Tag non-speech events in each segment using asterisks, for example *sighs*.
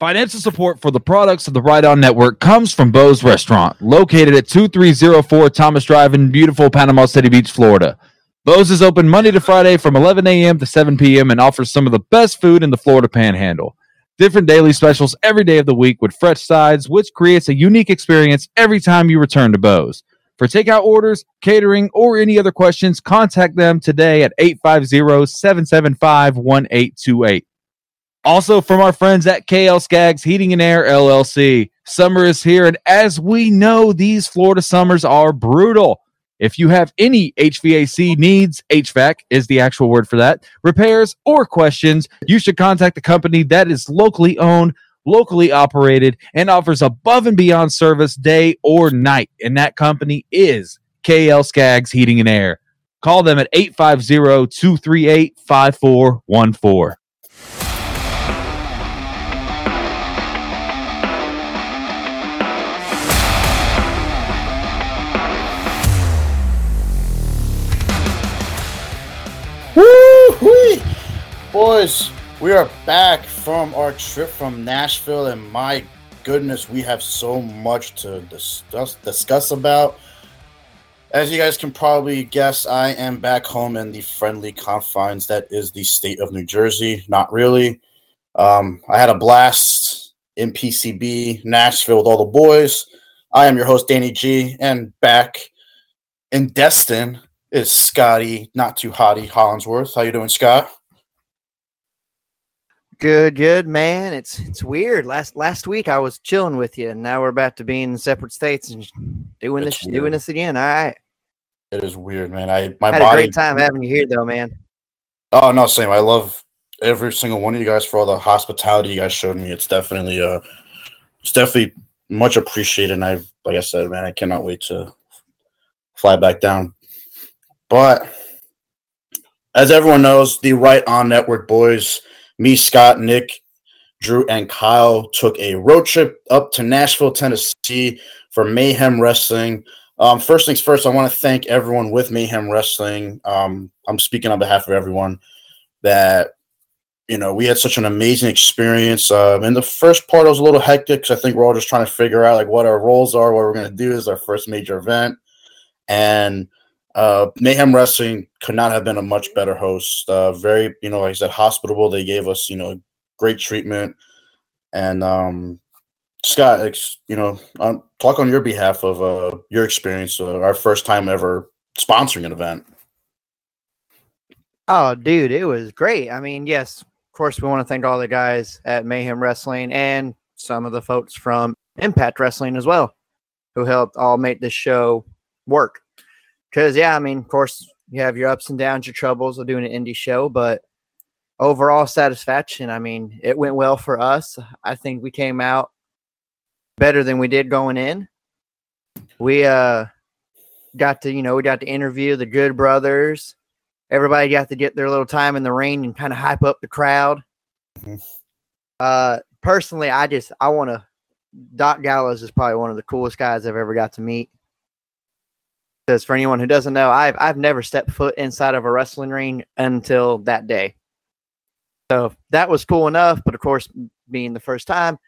Financial support for the products of the Ride On Network comes from Bo's Restaurant, located at 2304 Thomas Drive in beautiful Panama City Beach, Florida. Bo's is open Monday to Friday from 11 a.m. to 7 p.m. and offers some of the best food in the Florida Panhandle. Different daily specials every day of the week with fresh sides, which creates a unique experience every time you return to Bo's. For takeout orders, catering, or any other questions, contact them today at 850 775 1828. Also, from our friends at KL Skaggs Heating and Air LLC. Summer is here, and as we know, these Florida summers are brutal. If you have any HVAC needs, HVAC is the actual word for that, repairs or questions, you should contact the company that is locally owned, locally operated, and offers above and beyond service day or night. And that company is KL Skaggs Heating and Air. Call them at 850 238 5414. We are back from our trip from Nashville, and my goodness, we have so much to discuss, discuss about. As you guys can probably guess, I am back home in the friendly confines that is the state of New Jersey. Not really. Um, I had a blast in PCB, Nashville with all the boys. I am your host, Danny G, and back in Destin is Scotty, not too hotty Hollingsworth. How you doing, Scott? Good, good, man. It's it's weird. Last last week I was chilling with you, and now we're about to be in separate states and doing It's this weird. doing this again. All right. It is weird, man. I my Had body. a great time having you here, though, man. Oh no, same. I love every single one of you guys for all the hospitality you guys showed me. It's definitely uh, it's definitely much appreciated. And I, like I said, man, I cannot wait to fly back down. But as everyone knows, the Right On Network boys, me, Scott, Nick, Drew, and Kyle took a road trip up to Nashville, Tennessee for Mayhem Wrestling. Um, first things first, I want to thank everyone with Mayhem Wrestling. Um, I'm speaking on behalf of everyone that you know we had such an amazing experience. Um, in the first part, was a little hectic because I think we're all just trying to figure out like what our roles are, what we're going to do is our first major event, and uh, Mayhem Wrestling could not have been a much better host. Uh, very, you know, like I said, hospitable. They gave us, you know, great treatment, and um, Scott, you know, um, talk on your behalf of uh, your experience, uh, our first time ever sponsoring an event. Oh, dude, it was great. I mean, yes, of course, we want to thank all the guys at Mayhem Wrestling and some of the folks from Impact Wrestling as well, who helped all make this show work. Because, yeah, I mean, of course, you have your ups and downs, your troubles of doing an indie show, but overall satisfaction. I mean, it went well for us. I think we came out better than we did going in. We uh got to, you know, we got to interview the Good Brothers. Everybody got to get their little time in the ring and kind of hype up the crowd. Mhm. Uh personally, I just I want to Doc Gallows is probably one of the coolest guys I've ever got to meet. Because for anyone who doesn't know, I've I've never stepped foot inside of a wrestling ring until that day. So that was cool enough, but of course, being the first time,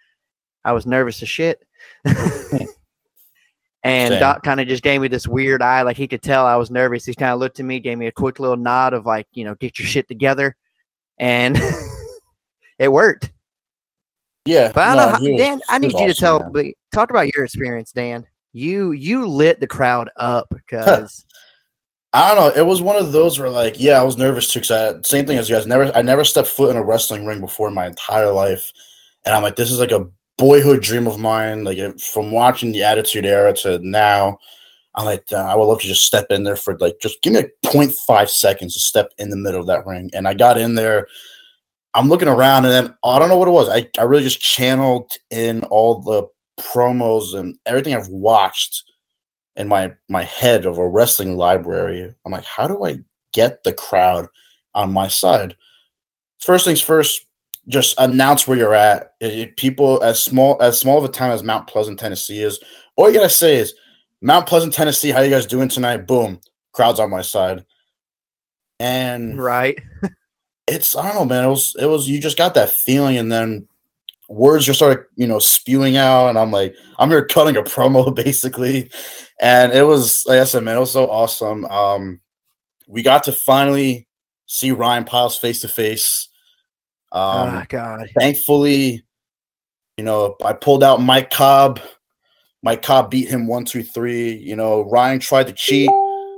I was nervous as shit. Hmm. *laughs* and Same. Doc kind of just gave me this weird eye, like he could tell I was nervous. He kind of looked at me, gave me a quick little nod of like, you know, get your shit together, and *laughs* it worked. Yeah, But I don't no, know, how, Dan. I need you to tell, man. talk about your experience, Dan. You you lit the crowd up because *laughs* I don't know. It was one of those where, like, yeah, I was nervous too. Cause I, same thing as you guys. Never, I never stepped foot in a wrestling ring before in my entire life, and I'm like, this is like a boyhood dream of mine. Like, from watching the Attitude Era to now, I'm like, uh, I would love to just step in there for like, just give me like 0.5 seconds to step in the middle of that ring. And I got in there. I'm looking around, and then I don't know what it was. I, I really just channeled in all the promos and everything I've watched in my my head of a wrestling library. I'm like, how do I get the crowd on my side? First things first, just announce where you're at. It- it- people as small as small of a town as Mount Pleasant, Tennessee is, all you gotta say is Mount Pleasant, Tennessee. How you guys doing tonight? Boom, crowds on my side. And right. *laughs* it's I don't know, man. It was it was you just got that feeling, and then words just started, you know, spewing out, and I'm like, I'm here cutting a promo *laughs* basically, and it was like I said, man, it was so awesome. Um, we got to finally see Ryan Piles face to face. Um, oh God. Thankfully, you know, I pulled out Mike Cobb. Mike Cobb beat him one, two, three. You know, Ryan tried to cheat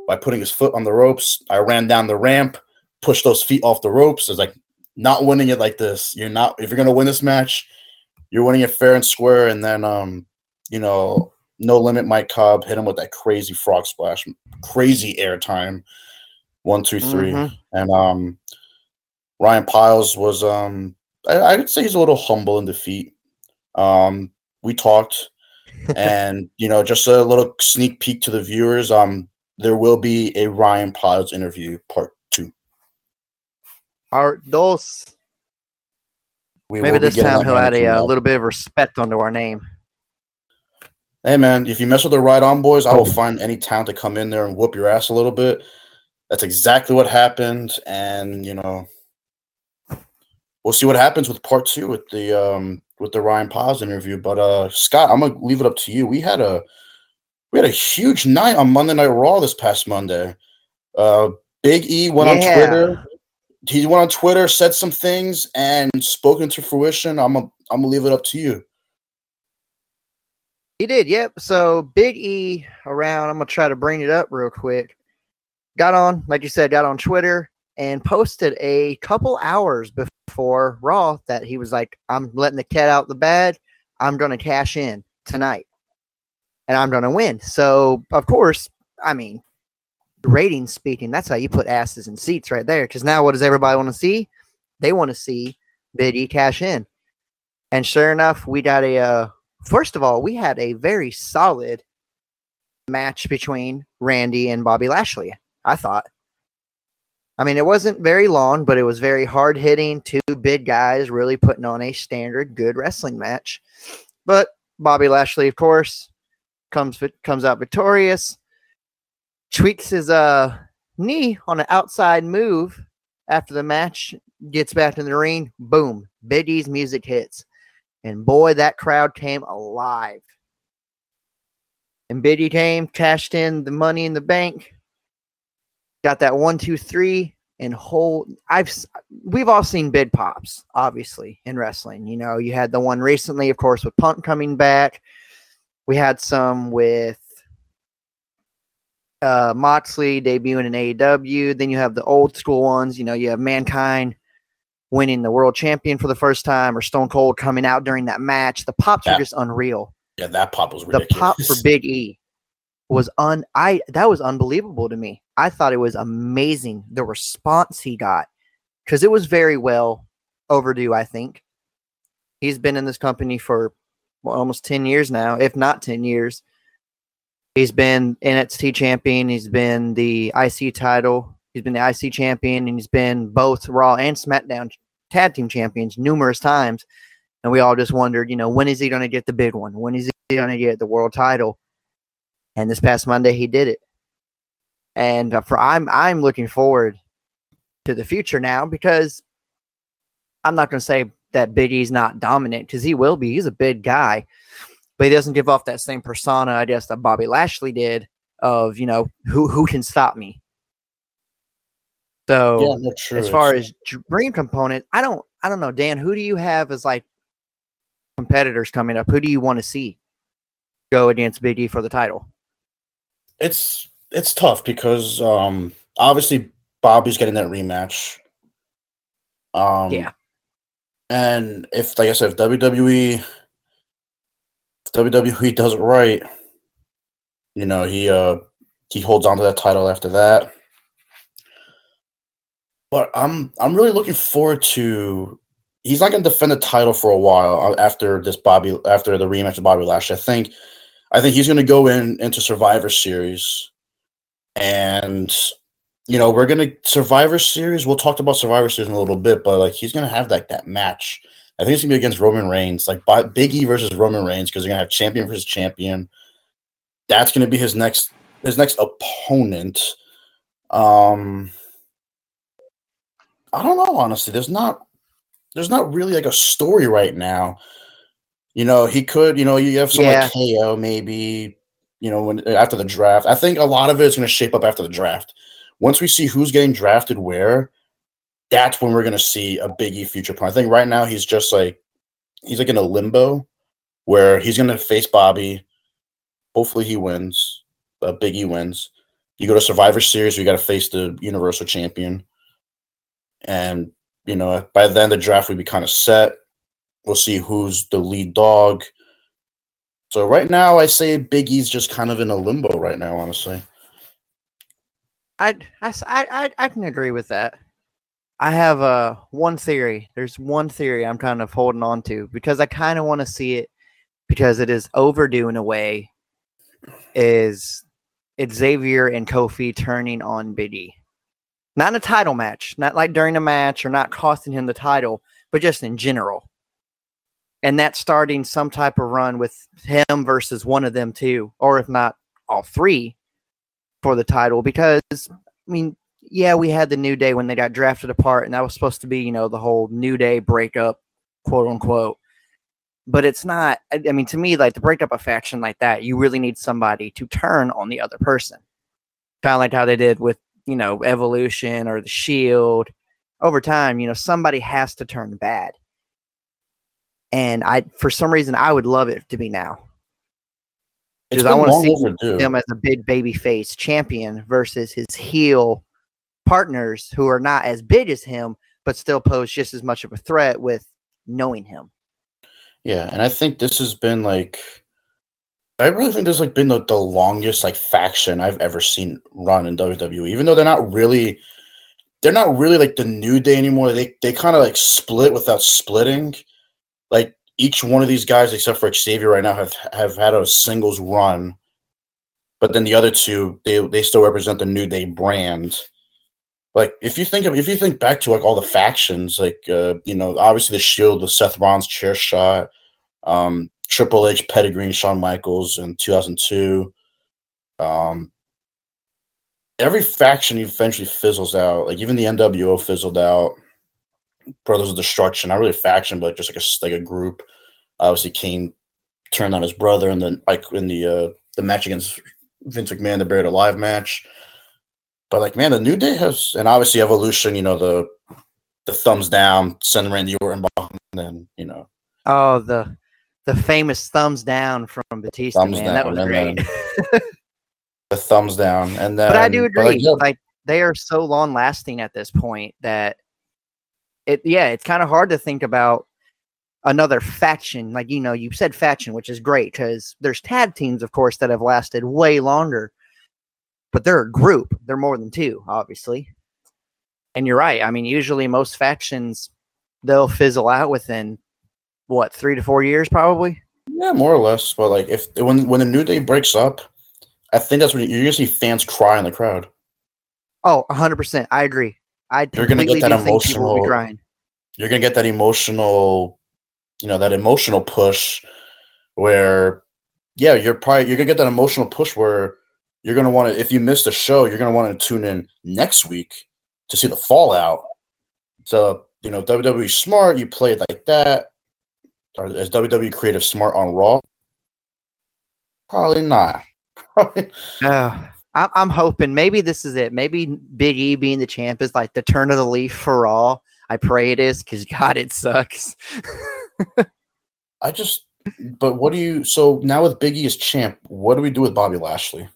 by putting his foot on the ropes. I ran down the ramp, pushed those feet off the ropes. It's like not winning it like this. You're not if you're gonna win this match, you're winning it fair and square. And then um, you know, no limit Mike Cobb hit him with that crazy frog splash, crazy airtime. One, two, three. Mhm. And um Ryan Piles was um I, I would say he's a little humble in defeat. Um we talked *laughs* and you know, just a little sneak peek to the viewers. Um there will be a Ryan Piles interview part two. Our dos. We Maybe will this getting time he'll add a, coming uh little bit of respect onto our name. Hey man, if you mess with the right on boys, I will find any town to come in there and whoop your ass a little bit. That's exactly what happened, and you know, we'll see what happens with part two with the um with the Ryan Paz interview. But uh Scott, I'm gonna leave it up to you. We had a we had a huge night on Monday Night Raw this past Monday. Uh Big E went on Twitter. He went on Twitter, said some things, and spoken to fruition. I'm gonna I'm gonna leave it up to you. He did, yep. So Big E around, I'm gonna try to bring it up real quick. Got on, like you said, got on Twitter and posted a couple hours before Raw that he was like, I'm letting the cat out the bag. I'm gonna cash in tonight. And I'm gonna win. So of course, I mean, ratings speaking, that's how you put asses in seats right there. Because now what does everybody want to see? They want to see E cash in. And sure enough, we got a uh, first of all, we had a very solid match between Randy and Bobby Lashley. I thought. I mean, it wasn't very long, but it was very hard hitting. Two big guys really putting on a standard good wrestling match. But Bobby Lashley, of course, comes comes out victorious. Tweaks his uh knee on an outside move after the match. Gets back in the ring. Boom! Big E's music hits. And boy, that crowd came alive. And Biddy came, cashed in the money in the bank, got that one, two, three, and whole. I've we've all seen bid pops, obviously, in wrestling. You know, you had the one recently, of course, with Punk coming back. We had some with uh, Moxley debuting in AEW. Then you have the old school ones. You know, you have Mankind winning the world champion for the first time, or Stone Cold coming out during that match. The pops Yeah. are just unreal. Yeah, that pop was The pop for Big E was un I that was unbelievable to me. I thought it was amazing the response he got because it was very well overdue. I think he's been in this company for well, almost ten years now, if not ten years. He's been NXT champion. He's been the IC title. He's been the IC champion, and he's been both Raw and SmackDown tag team champions numerous times. And we all just wondered, you know, when is he going to get the big one? When is he going to get the world title? And this past Monday, he did it. And uh, for I'm I'm looking forward to the future now because I'm not going to say that Big E's not dominant because he will be. He's a big guy, but he doesn't give off that same persona, I guess, that Bobby Lashley did of you know who who can stop me. So yeah, true. as far as dream component, I don't I don't know, Dan. Who do you have as like competitors coming up? Who do you want to see go against Big E for the title? it's it's tough because um obviously Bobby's getting that rematch. Um Yeah. And if like I said, if WWE WWE does it right, you know, he uh he holds on to that title after that. But I'm I'm really looking forward to he's not gonna defend the title for a while uh, after this Bobby after the rematch of Bobby Lashley. I think I think he's gonna go in into Survivor Series and you know, we're gonna Survivor Series. We'll talk about Survivor Series in a little bit, but like he's gonna have like that match. I think it's gonna be against Roman Reigns, like Bi- Big E versus Roman Reigns, because they're gonna have champion versus champion. That's gonna be his next his next opponent. Um, I don't know. Honestly, there's not there's not really like a story right now. You know, he could, you know, you have some Yeah. like KO maybe, you know, when after the draft. I think a lot of it's going to shape up after the draft. Once we see who's getting drafted where, that's when we're going to see a Biggie future point. I think right now he's just like he's like in a limbo where he's going to face Bobby. Hopefully he wins. Uh, Biggie wins. You go to Survivor Series, you got to face the Universal Champion, and you know by then the draft will be kind of set. We'll see who's the lead dog. So right now, I say Big E's just kind of in a limbo right now. Honestly, I I I I can agree with that. I have uh, one theory. There's one theory I'm kind of holding on to because I kind of want to see it because it is overdue in a way. Is Xavier and Kofi turning on Biggie? Not in a title match, not like during a match or not costing him the title, but just in general. And that's starting some type of run with him versus one of them two, or if not all three, for the title because I mean, yeah, we had the New Day when they got drafted apart, and that was supposed to be, you know, the whole New Day breakup, quote unquote. But it's not. I, I mean, to me, like to break up a faction like that, you really need somebody to turn on the other person, kind of like how they did with, you know, Evolution or the Shield. Over time, you know, somebody has to turn bad, and I, for some reason, I would love it to be now Because I wanna see overdue. him as a big baby face champion versus his heel partners who are not as big as him but still pose just as much of a threat with knowing him. Yeah, and I think this has been like I really think this like been the, the longest like faction I've ever seen run in WWE. Even though they're not really they're not really like the new day anymore. They they kind of like split without splitting. Like each one of these guys, except for Xavier right now, have have had a singles run. But then the other two, they they still represent the New Day brand. Like if you think of if you think back to like all the factions, like uh, you know, obviously the Shield, the Seth Rollins chair shot, um, Triple H, Pedigree, and Shawn Michaels in 2002. Um, every faction eventually fizzles out. Like even the NWO fizzled out. Brothers of Destruction, not really a faction, but just like a like a group. Obviously, Kane turned on his brother and then like in the uh, the match against Vince McMahon, the Buried Alive match. But like, man, the New Day has, and obviously Evolution. You know the the thumbs down, send Randy Orton behind, and then you know Oh, the the famous thumbs down from Batista, Thumbs man. that was great. then *laughs* the thumbs down, and then but I do like, agree. yeah, like they are so long lasting at this point that it yeah, it's kind of hard to think about another faction. Like you know, you said faction, which is great because there's tag teams, of course, that have lasted way longer. But they're a group. They're more than two, obviously. And you're right. I mean, usually most factions they'll fizzle out within what three to four years, probably. Yeah, more or less. But like, if when when the New Day breaks up, I think that's when you're gonna see fans cry in the crowd. Oh, 100%. I agree. I You're gonna get that do think people will be emotional- You're gonna get that emotional, you know, that emotional push where, yeah, you're probably you're gonna get that emotional push where you're gonna want to. If you missed a show, you're gonna want to tune in next week to see the fallout. So you know, WWE smart. You play it like that. Or is WWE creative smart on Raw? Probably not. *laughs* Probably Uh, I'm, I'm hoping maybe this is it. Maybe Big E being the champ is like the turn of the leaf for all. I pray it is because God, it sucks. *laughs* I just, but what do you? So now with Biggie as champ, what do we do with Bobby Lashley?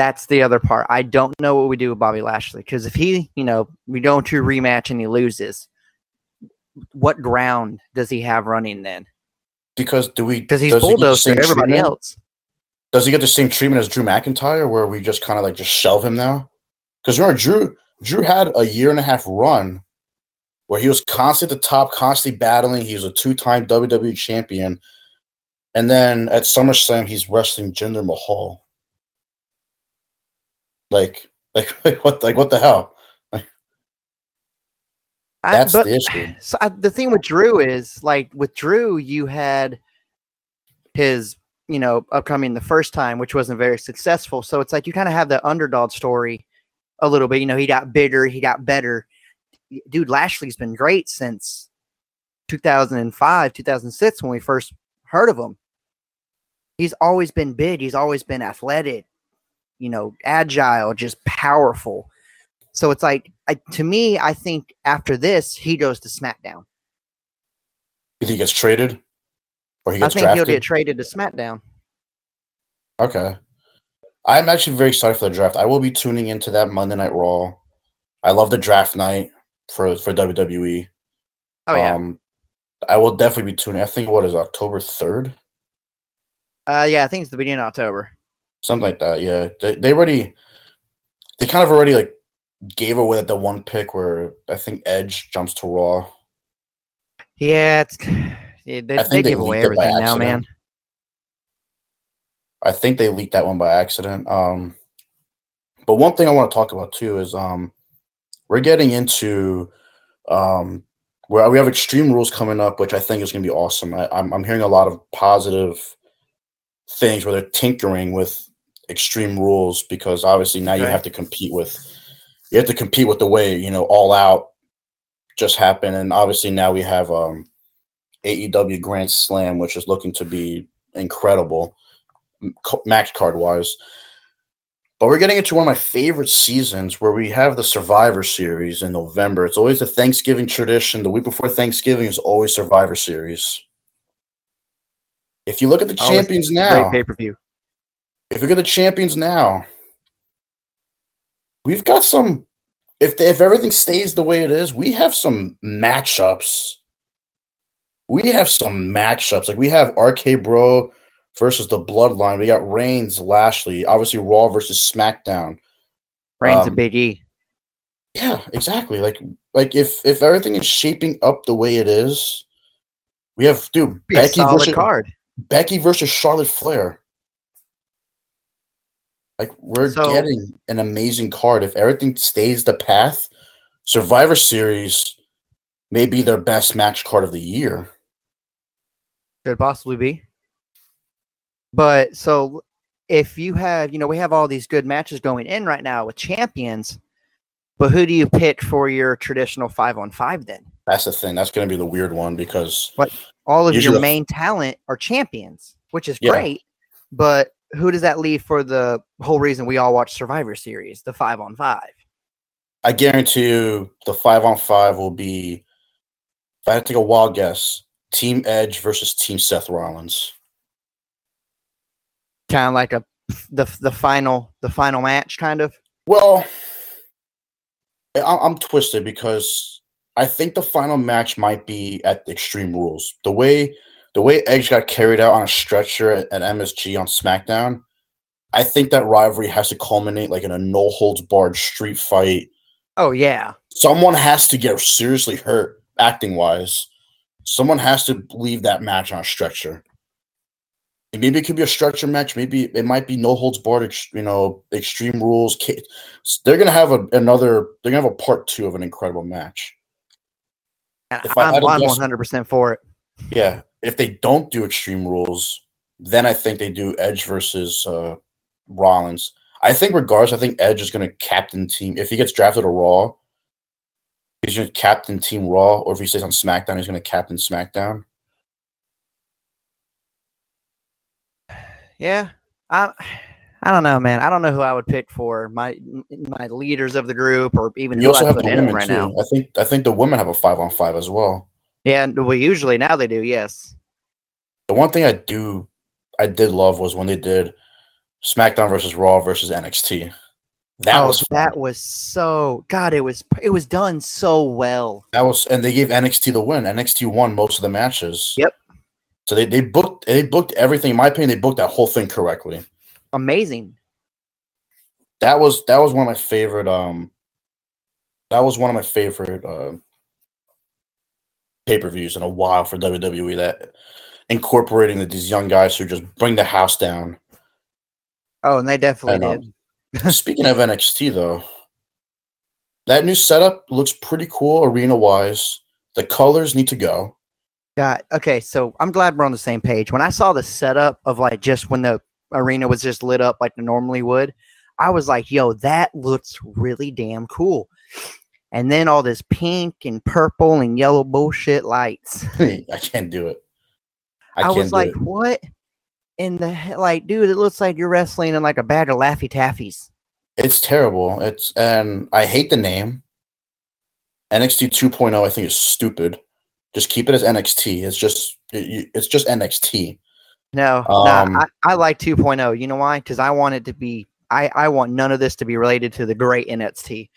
That's the other part. I don't know what we do with Bobby Lashley because if he, you know, we go into a rematch and he loses, what ground does he have running then? Because do we? Because he's he bulldozed to everybody treatment? else. Does he get the same treatment as Drew McIntyre, where we just kind of like just shelve him now? Because remember, Drew Drew had a year and a half run where he was constantly at the top, constantly battling. He was a two time WWE champion, and then at SummerSlam, he's wrestling Jinder Mahal. Like, *laughs* like, like what, like what the hell? I- That's but- the issue. *sighs* So I, the thing with Drew is like with Drew, you had his you know upcoming the first time, which wasn't very successful. So it's like you kind of have the underdog story a little bit. You know, he got bigger, he got better. Dude, Lashley's been great since 2005, 2006 when we first heard of him. He's always been big. He's always been athletic, you know, agile, just powerful. So it's like, I, to me, I think after this, he goes to SmackDown. You think he gets traded, or he gets drafted? I think drafted? he'll get traded to SmackDown. Okay. I'm actually very excited for the draft. I will be tuning into that Monday Night Raw. I love the draft night for for WWE. Oh yeah, Um, I will definitely be tuning. I think what is October third, uh, yeah. I think it's the beginning of October. Something like that. Yeah, they they already they kind of already like gave away that the one pick where I think Edge jumps to Raw. Yeah, it's they, they they give away leaked it by everything now, man. I think they leaked that one by accident. Um, but one thing I want to talk about too is um, we're getting into um, where we have extreme rules coming up, which I think is going to be awesome. I, I'm I'm hearing a lot of positive things where they're tinkering with extreme rules because obviously now you have to compete with you have to compete with the way you know all out just happened, and obviously now we have um, AEW Grand Slam, which is looking to be incredible match card wise. But we're getting into one of my favorite seasons where we have the Survivor Series in November. It's always a Thanksgiving tradition. The week before Thanksgiving is always Survivor Series. If you look at the champions now, pay per view. If look at the champions now, we've got some. If if everything stays the way it is, we have some matchups. We have some matchups. Like we have RK Bro versus the Bloodline. We got Reigns, Lashley. Obviously, Raw versus SmackDown. Reigns um, and Big E. Yeah, exactly. Like like if if everything is shaping up the way it is, we have dude Be Becky versus card. Becky versus Charlotte Flair. Like we're So- getting an amazing card. If everything stays the path, Survivor Series may be their best match card of the year. Could possibly be. But so if you have, you know, we have all these good matches going in right now with champions, but who do you pick for your traditional five on five then? That's the thing. That's going to be the weird one because All of your the- main talent are champions, which is Yeah. great. But who does that leave for the whole reason we all watch Survivor Series, the five on five? I guarantee you the five on five will be. If I had to take a wild guess, Team Edge versus Team Seth Rollins. Kind of like a the the final the final match, kind of. Well, I'm twisted because I think the final match might be at Extreme Rules. The way the way Edge got carried out on a stretcher at, at MSG on SmackDown, I think that rivalry has to culminate like in a no holds barred street fight. Oh yeah, Someone has to get seriously hurt acting wise. Someone has to leave that match on a stretcher. And maybe it could be a stretcher match. Maybe it might be no holds barred. ex- You know, extreme rules. They're gonna have a, another. They're gonna have a part two of an incredible match. If I I'm had to I'm guess- 100 percent for it. Yeah. If they don't do extreme rules, then I think they do Edge versus uh, Rollins. I think regardless, I think Edge is gonna captain team. If he gets drafted to Raw, he's gonna captain Team Raw, or if he stays on SmackDown, he's gonna captain SmackDown. Yeah, I I don't know, man. I don't know who I would pick for my my leaders of the group, or even You who also I have put the women right too. now. I think I think the women have a five on five as well. Yeah, and well, usually now they do. Yes. The one thing I do I did love was when they did SmackDown versus Raw versus NXT. That oh, was fun. that was so God. It was it was done so well. that was and they gave NXT the win. NXT won most of the matches. Yep. So they, they booked they booked everything. In my opinion, they booked that whole thing correctly. Amazing. That was that was one of my favorite um that was one of my favorite uh, pay-per-views in a while for WWE that incorporating that these young guys who just bring the house down. Oh, and they definitely And, um, did. *laughs* Speaking of NXT though, that new setup looks pretty cool arena wise. The colors need to go. God. Okay, so I'm glad we're on the same page. When I saw the setup of like just when the arena was just lit up like it normally would, I was like, "Yo, that looks really damn cool." And then all this pink and purple and yellow bullshit lights. *laughs* I can't do it. I, I, was like, it. what in the he- like, dude? It looks like you're wrestling in like a bag of Laffy Taffies. It's terrible. It's and I hate the name. NXT 2.0 I think is stupid. Just keep it as NXT. It's just it, it's just NXT. No, Um, no, I, I like 2.0. You know why? Because I want it to be. I I want none of this to be related to the great NXT.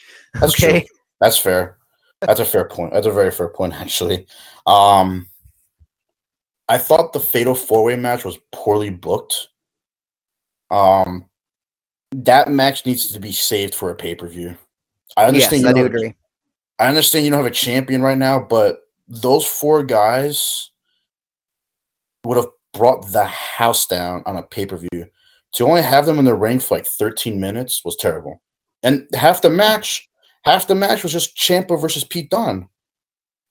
Okay. true. That's fair. That's a fair point. That's a very fair point *laughs* actually. Um I thought the Fatal Four Way match was poorly booked. Um that match needs to be saved for a pay per view. I understand. Yes, you I have agree. I understand you don't have a champion right now, but those four guys would have brought the house down on a pay per view. To only have them in the ring for like 13 minutes was terrible. And half the match, half the match was just Ciampa versus Pete Dunne.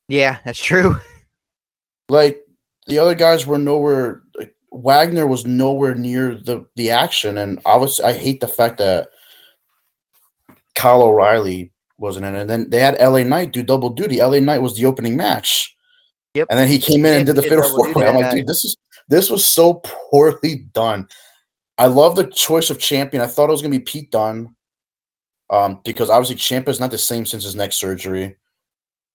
Yeah, that's true. *laughs* Like the other guys were nowhere. Like, Wagner was nowhere near the the action, and I was I hate the fact that Kyle O'Reilly wasn't in it. And then they had LA Knight do double duty. LA Knight was the opening match. Yep. And then he came in and Did- the fatal four way. I'm like, dude, this is this was so *laughs* poorly done. I love the choice of champion. I thought it was gonna be Pete Dunne. Um, because obviously Ciampa is not the same since his neck surgery.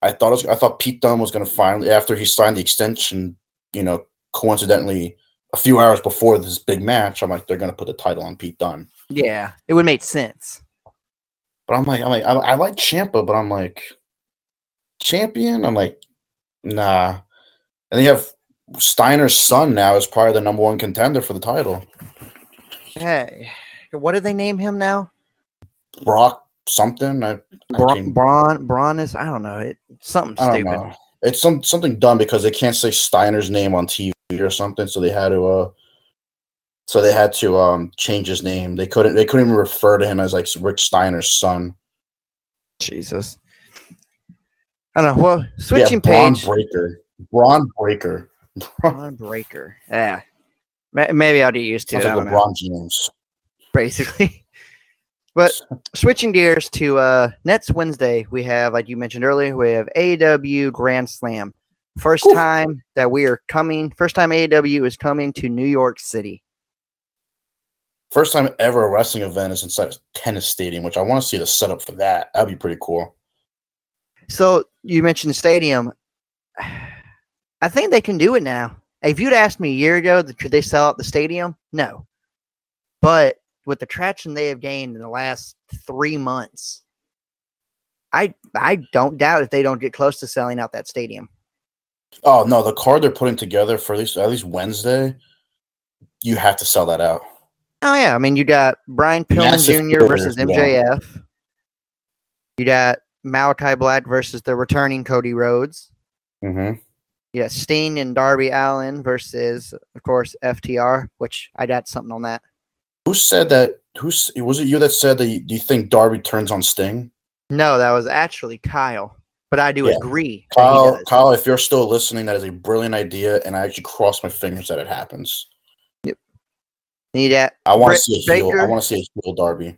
I thought was, I thought Pete Dunne was gonna finally after he signed the extension, you know, coincidentally a few hours before this big match, I'm like, they're gonna put the title on Pete Dunne. Yeah, it would make sense. But I'm like, I'm like, I, I like Ciampa, but I'm like, champion. I'm like, nah. And they have Steiner's son now as part of the number one contender for the title. Hey, what did they name him now? Brock something. I, I, Bra- can't- Braun, Braun is I don't know. It something I don't stupid. know. It's some something dumb because they can't say Steiner's name on TV or something, so they had to uh so they had to um change his name. They couldn't they couldn't even refer to him as like Rick Steiner's son. Jesus. I don't know. Well, Yeah, switching Braun page. Breaker. Bron Breakker. *laughs* Bron Breakker. Yeah. Maybe I'll get used to Sounds it. I like. LeBron James. Basically. But switching gears to uh next Wednesday, we have, like you mentioned earlier, we have AEW Grand Slam. First time that we are coming, first time AEW is coming to New York City. First time ever a wrestling event is inside a tennis stadium, which I want to see the setup for that. That'd be pretty cool. So you mentioned the stadium. *sighs* I think they can do it now. If you'd asked me a year ago, that could they sell out the stadium? No. But with the traction they have gained in the last three months, I I don't doubt if they don't get close to selling out that stadium. Oh no, the card they're putting together for at least at least Wednesday, you have to sell that out. Oh yeah, I mean you got Brian Pillman Massive Jr. versus figures, yeah. MJF. You got Malachi Black versus the returning Cody Rhodes. Mm-hmm. You got Sting and Darby Allin versus, of course, FTR, which I got something on that. Who said that? Who was it? You that said that? You, do you think Darby turns on Sting? No, that was actually Kyle, but I do Yeah. agree. Kyle. Kyle, if you're still listening, that is a brilliant idea, and I actually cross my fingers that it happens. Yep. Need that? I want to see a heel. I want to see a heel Darby.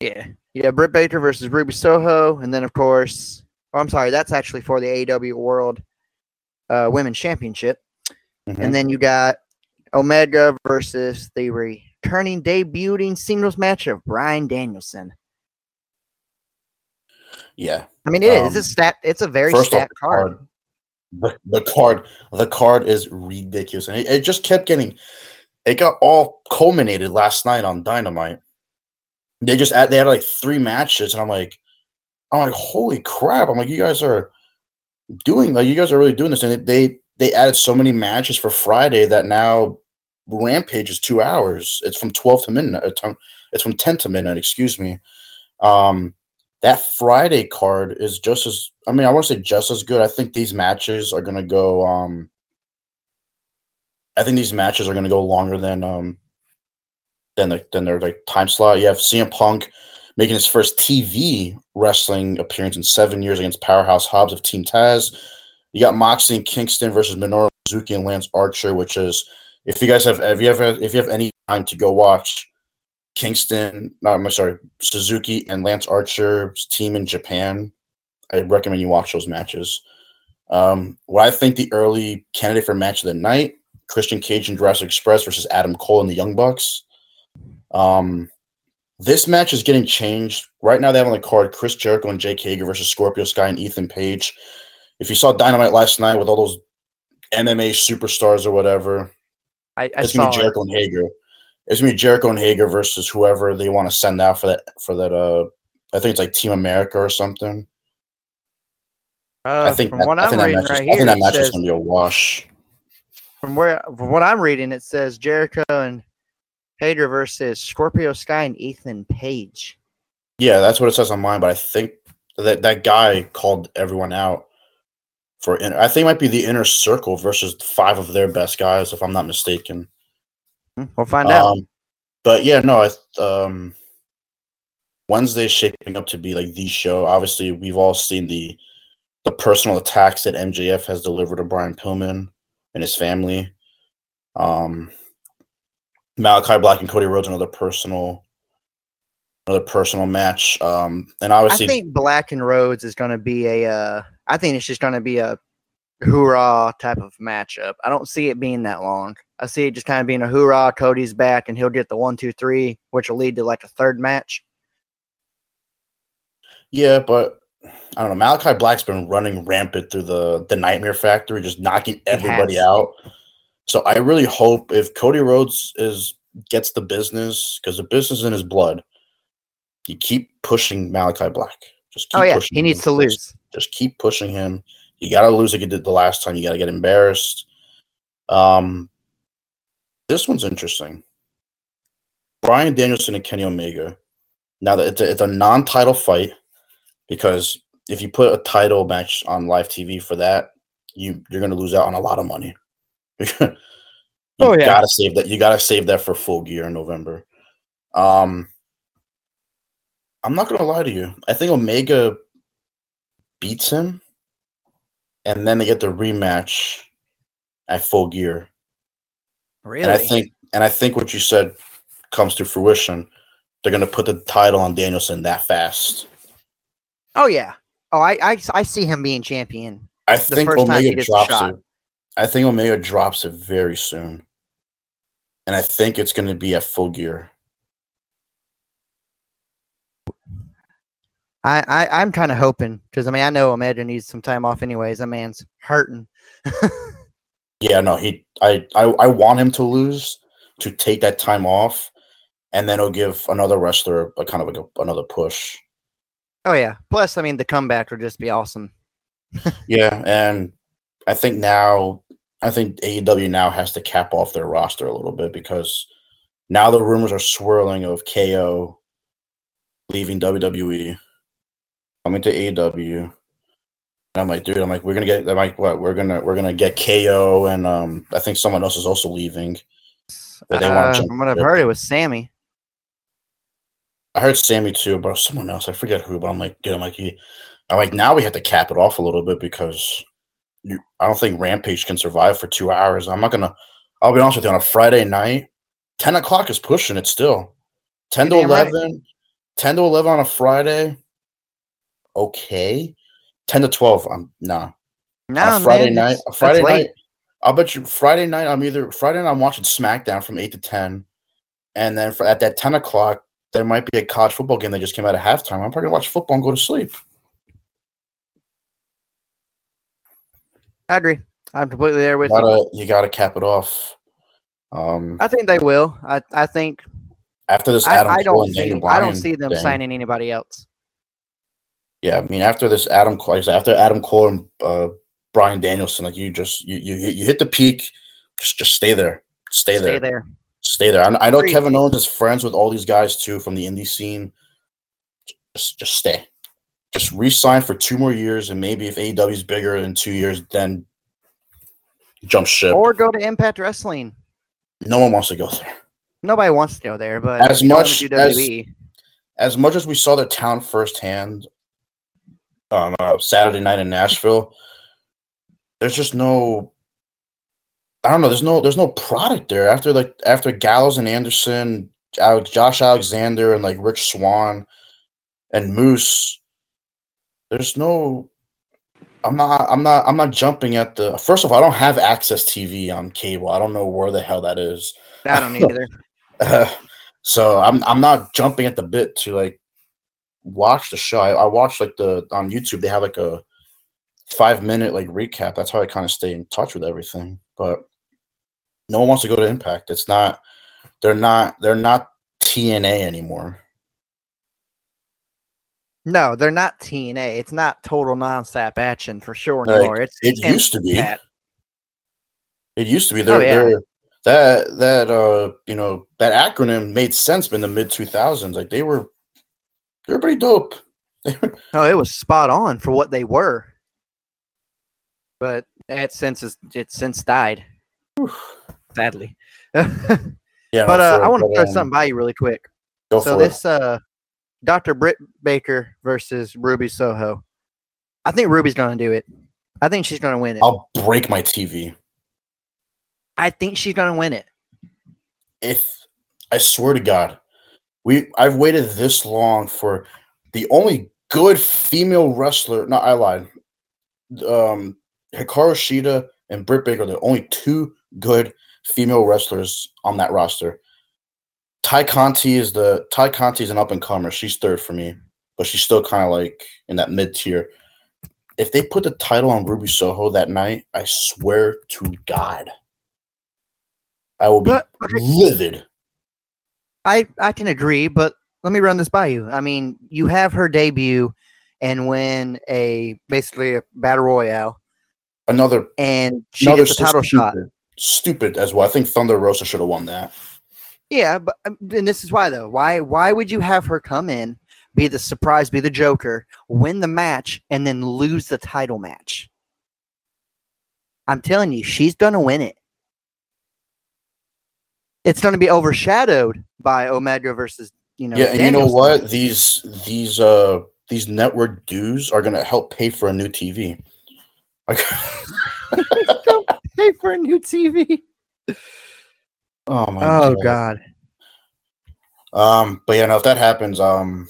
Yeah, yeah. Britt Baker versus Ruby Soho, and then of course, oh, I'm sorry, that's actually for the AEW World uh, Women's Championship. Mhm. And then you got Omega versus the returning debuting singles match of Bryan Danielson. Yeah. I mean, it is. Um, It's a stat. It's a very stat card. The, the card, the card is ridiculous, and it, it just kept getting. It got all culminated last night on Dynamite. They just add, they had like three matches, and I'm like, I'm like, holy crap! I'm like, you guys are doing like you guys are really doing this, and they they added so many matches for Friday that now Rampage is two hours. It's from twelve to midnight. uh, It's from ten to midnight. Excuse me. Um, that Friday card is just as I mean, I want to say just as good. I think these matches are gonna go um I think these matches are gonna go longer than um than the than their like time slot. You have CM Punk making his first TV wrestling appearance in seven years against Powerhouse Hobbs of Team Taz. You got Moxley and Kingston versus Minoru Suzuki and Lance Archer, which is if you guys have if you have if you have any time to go watch Kingston, no, I'm sorry, Suzuki and Lance Archer's team in Japan. I recommend you watch those matches. Um, what I think the early candidate for match of the night: Christian Cage and Jurassic Express versus Adam Cole and the Young Bucks. Um, this match is getting changed right now. They have on the card Chris Jericho and Jake Hager versus Scorpio Sky and Ethan Page. If you saw Dynamite last night with all those MMA superstars or whatever, I, I it's gonna saw be Jericho and Hager. It's gonna be Jericho and Hager versus whoever they want to send out for that for that. Uh, I think it's like Team America or something. Uh, I think from that, what I that reading match, right is, I think that it match is gonna be a wash. from where from what I'm reading, it says Jericho and Hager versus Scorpio Sky and Ethan Page. Yeah, that's what it says on mine. But I think that that guy called everyone out for. Inner, I think it might be the inner circle versus five of their best guys, if I'm not mistaken. Hmm, We'll find out. Um, but yeah, no, I, um, Wednesday's shaping up to be like the show. Obviously, we've all seen the the personal attacks that MJF has delivered to Brian Pillman and his family. Um, Malachi Black and Cody Rhodes another personal another personal match. Um, and I obviously, think Black and Rhodes is going to be a. Uh, I think it's just going to be a hoorah type of matchup. I don't see it being that long. I see it just kind of being a hoorah. Cody's back, and he'll get the one, two, three, which will lead to like a third match. yeah, but I don't know. Malachi Black's been running rampant through the the Nightmare Factory, just knocking everybody out. So I really hope if Cody Rhodes is gets the business because the business is in his blood, you keep pushing Malachi Black. Just keep Oh yeah, pushing he him. needs to lose. Just keep pushing him. You got to lose like you did the last time. You got to get embarrassed. Um, this one's interesting. Bryan Danielson and Kenny Omega. Now that it's a, it's a non-title fight, because if you put a title match on live TV for that, you you're gonna lose out on a lot of money. *laughs* you Oh, yeah. You gotta save that. You gotta save that for full gear in November. Um, I'm not gonna lie to you. I think Omega beats him, and then they get the rematch at full gear. Really? And I think, and I think what you said comes to fruition. They're gonna put the title on Danielson that fast. oh yeah. Oh, I, I I see him being champion. I think first time he Omega drops it. I think Omega drops it very soon, and I think it's going to be at full gear. I, I I'm kind of hoping because I mean I know Omega needs some time off anyways. That man's hurting. *laughs* Yeah, no, he. I, I, I want him to lose to take that time off, and then it'll give another wrestler a kind of like a, another push. Oh yeah. Plus, I mean the comeback would just be awesome. *laughs* Yeah, and I think now, I think AEW now has to cap off their roster a little bit because now the rumors are swirling of KO leaving WWE, coming to AEW. And I'm like, dude, I'm like, we're gonna get, I'm like, what? We're gonna, we're gonna get KO, and um, I think someone else is also leaving. But they Uh, from what I've heard, it was Sammy. I heard Sammy too, but someone else. I forget who, but I'm like, dude, I'm like, he, I'm like, now we have to cap it off a little bit because you, I don't think Rampage can survive for two hours. I'm not gonna. I'll be honest with you. On a Friday night, ten o'clock is pushing it still. Ten to damn right. eleven. Ten to eleven on a Friday. Okay. Ten to twelve. I'm nah. No, a Friday man, night. Friday late. night. I'll bet you Friday night. I'm either Friday night. I'm watching SmackDown from eight to ten, and then for, at that ten o'clock, there might be a college football game that just came out of halftime. I'm probably gonna watch football and go to sleep. I agree. I'm completely there with You you. gotta, you gotta cap it off. Um, I think they will. I I think after this I, Adam I Cole don't see I don't see them thing- signing anybody else. Yeah, I mean, after this Adam Cole, like I said, after Adam Cole and uh, Bryan Danielson, like you just you you hit- you hit the peak, just just stay there, stay, Stay there. there. stay there. I, I know. Kevin Owens is friends with all these guys too from the indie scene. Just just stay, just re-sign for two more years, and maybe if AEW is bigger in two years, then jump ship. Or go to Impact Wrestling. no one wants to go there. Nobody wants to go there, but As if you wanna much as- As much as we saw the town firsthand on uh, Saturday night in Nashville, there's just no. I don't know. There's no. There's no product there after like after Gallows and Anderson Alex, Josh Alexander and like Rich Swann and Moose. There's no. I'm not. I'm not. I'm not jumping at the. First of all, I don't have AXS TV on cable. I don't know where the hell that is. I don't *laughs* either. Uh, *laughs* so I'm. I'm not jumping at the bit to like watch the show. I, I watch like the on YouTube. They have like a five minute like recap. That's how I kind of stay in touch with everything. But no one wants to go to Impact. It's not. They're not. They're not TNA anymore. No, they're not TNA. It's not total non-stop action for sure Like, anymore. It's It used to be. It used to be. Oh, They're, yeah. they're, that that uh you know that acronym made sense in the mid two thousands. Like they were, they were pretty dope. *laughs* No, it was spot on for what they were. But that since is it's since died. Sadly. *laughs* Yeah, but uh, for- I want to throw um, something by you really quick. Go so for this uh Dr. Britt Baker versus Ruby Soho. I think Ruby's gonna do it. I think she's gonna win it. it. I'll break my TV I think she's gonna win it. if I swear to God, we I've waited this long for the only good female wrestler. No, I lied. Um, Hikaru Shida and Britt Baker are the only two good female wrestlers on that roster. Tay Conti is the Tay Conti is an up and comer. She's third for me, but she's still kind of like in that mid tier. If they put the title on Ruby Soho that night, I swear to God, I will be But livid. I I can agree, but let me run this by you. I mean, you have her debut and win a basically a battle royale, Another and she another gets a title shot. stupid, Stupid as well. I think Thunder Rosa should have won that. Yeah, but um, and this is why though. Why why would you have her come in, be the surprise, be the Joker, win the match, and then lose the title match? I'm telling you, she's gonna win it. It's gonna be overshadowed by Omega versus you know. yeah, and you know what? These these uh these network dues are gonna help pay for a new TV. Like, *laughs* Pay for a new TV. oh my Oh god. God. Um, but yeah, no, if that happens, um,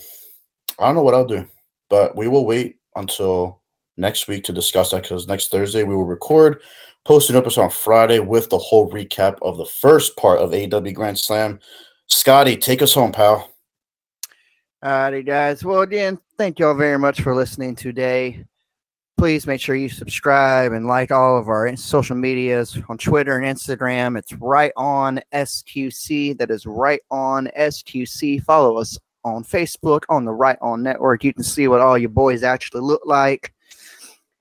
I don't know what I'll do, but we will wait until next week to discuss that because next Thursday we will record, post an episode on Friday with the whole recap of the first part of AEW Grand Slam. Scotty, take us home, pal. Alrighty, guys. Well, again, thank y'all very much for listening today. Please make sure you subscribe and like all of our social medias on Twitter and Instagram. It's right on SQC. That is right on SQC. Follow us on Facebook on the Right On Network. You can see what all your boys actually look like.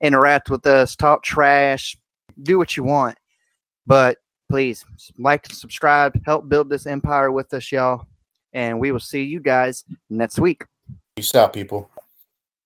Interact with us, talk trash, do what you want. But please like subscribe, help build this empire with us, y'all. And we will see you guys next week. Peace out, people.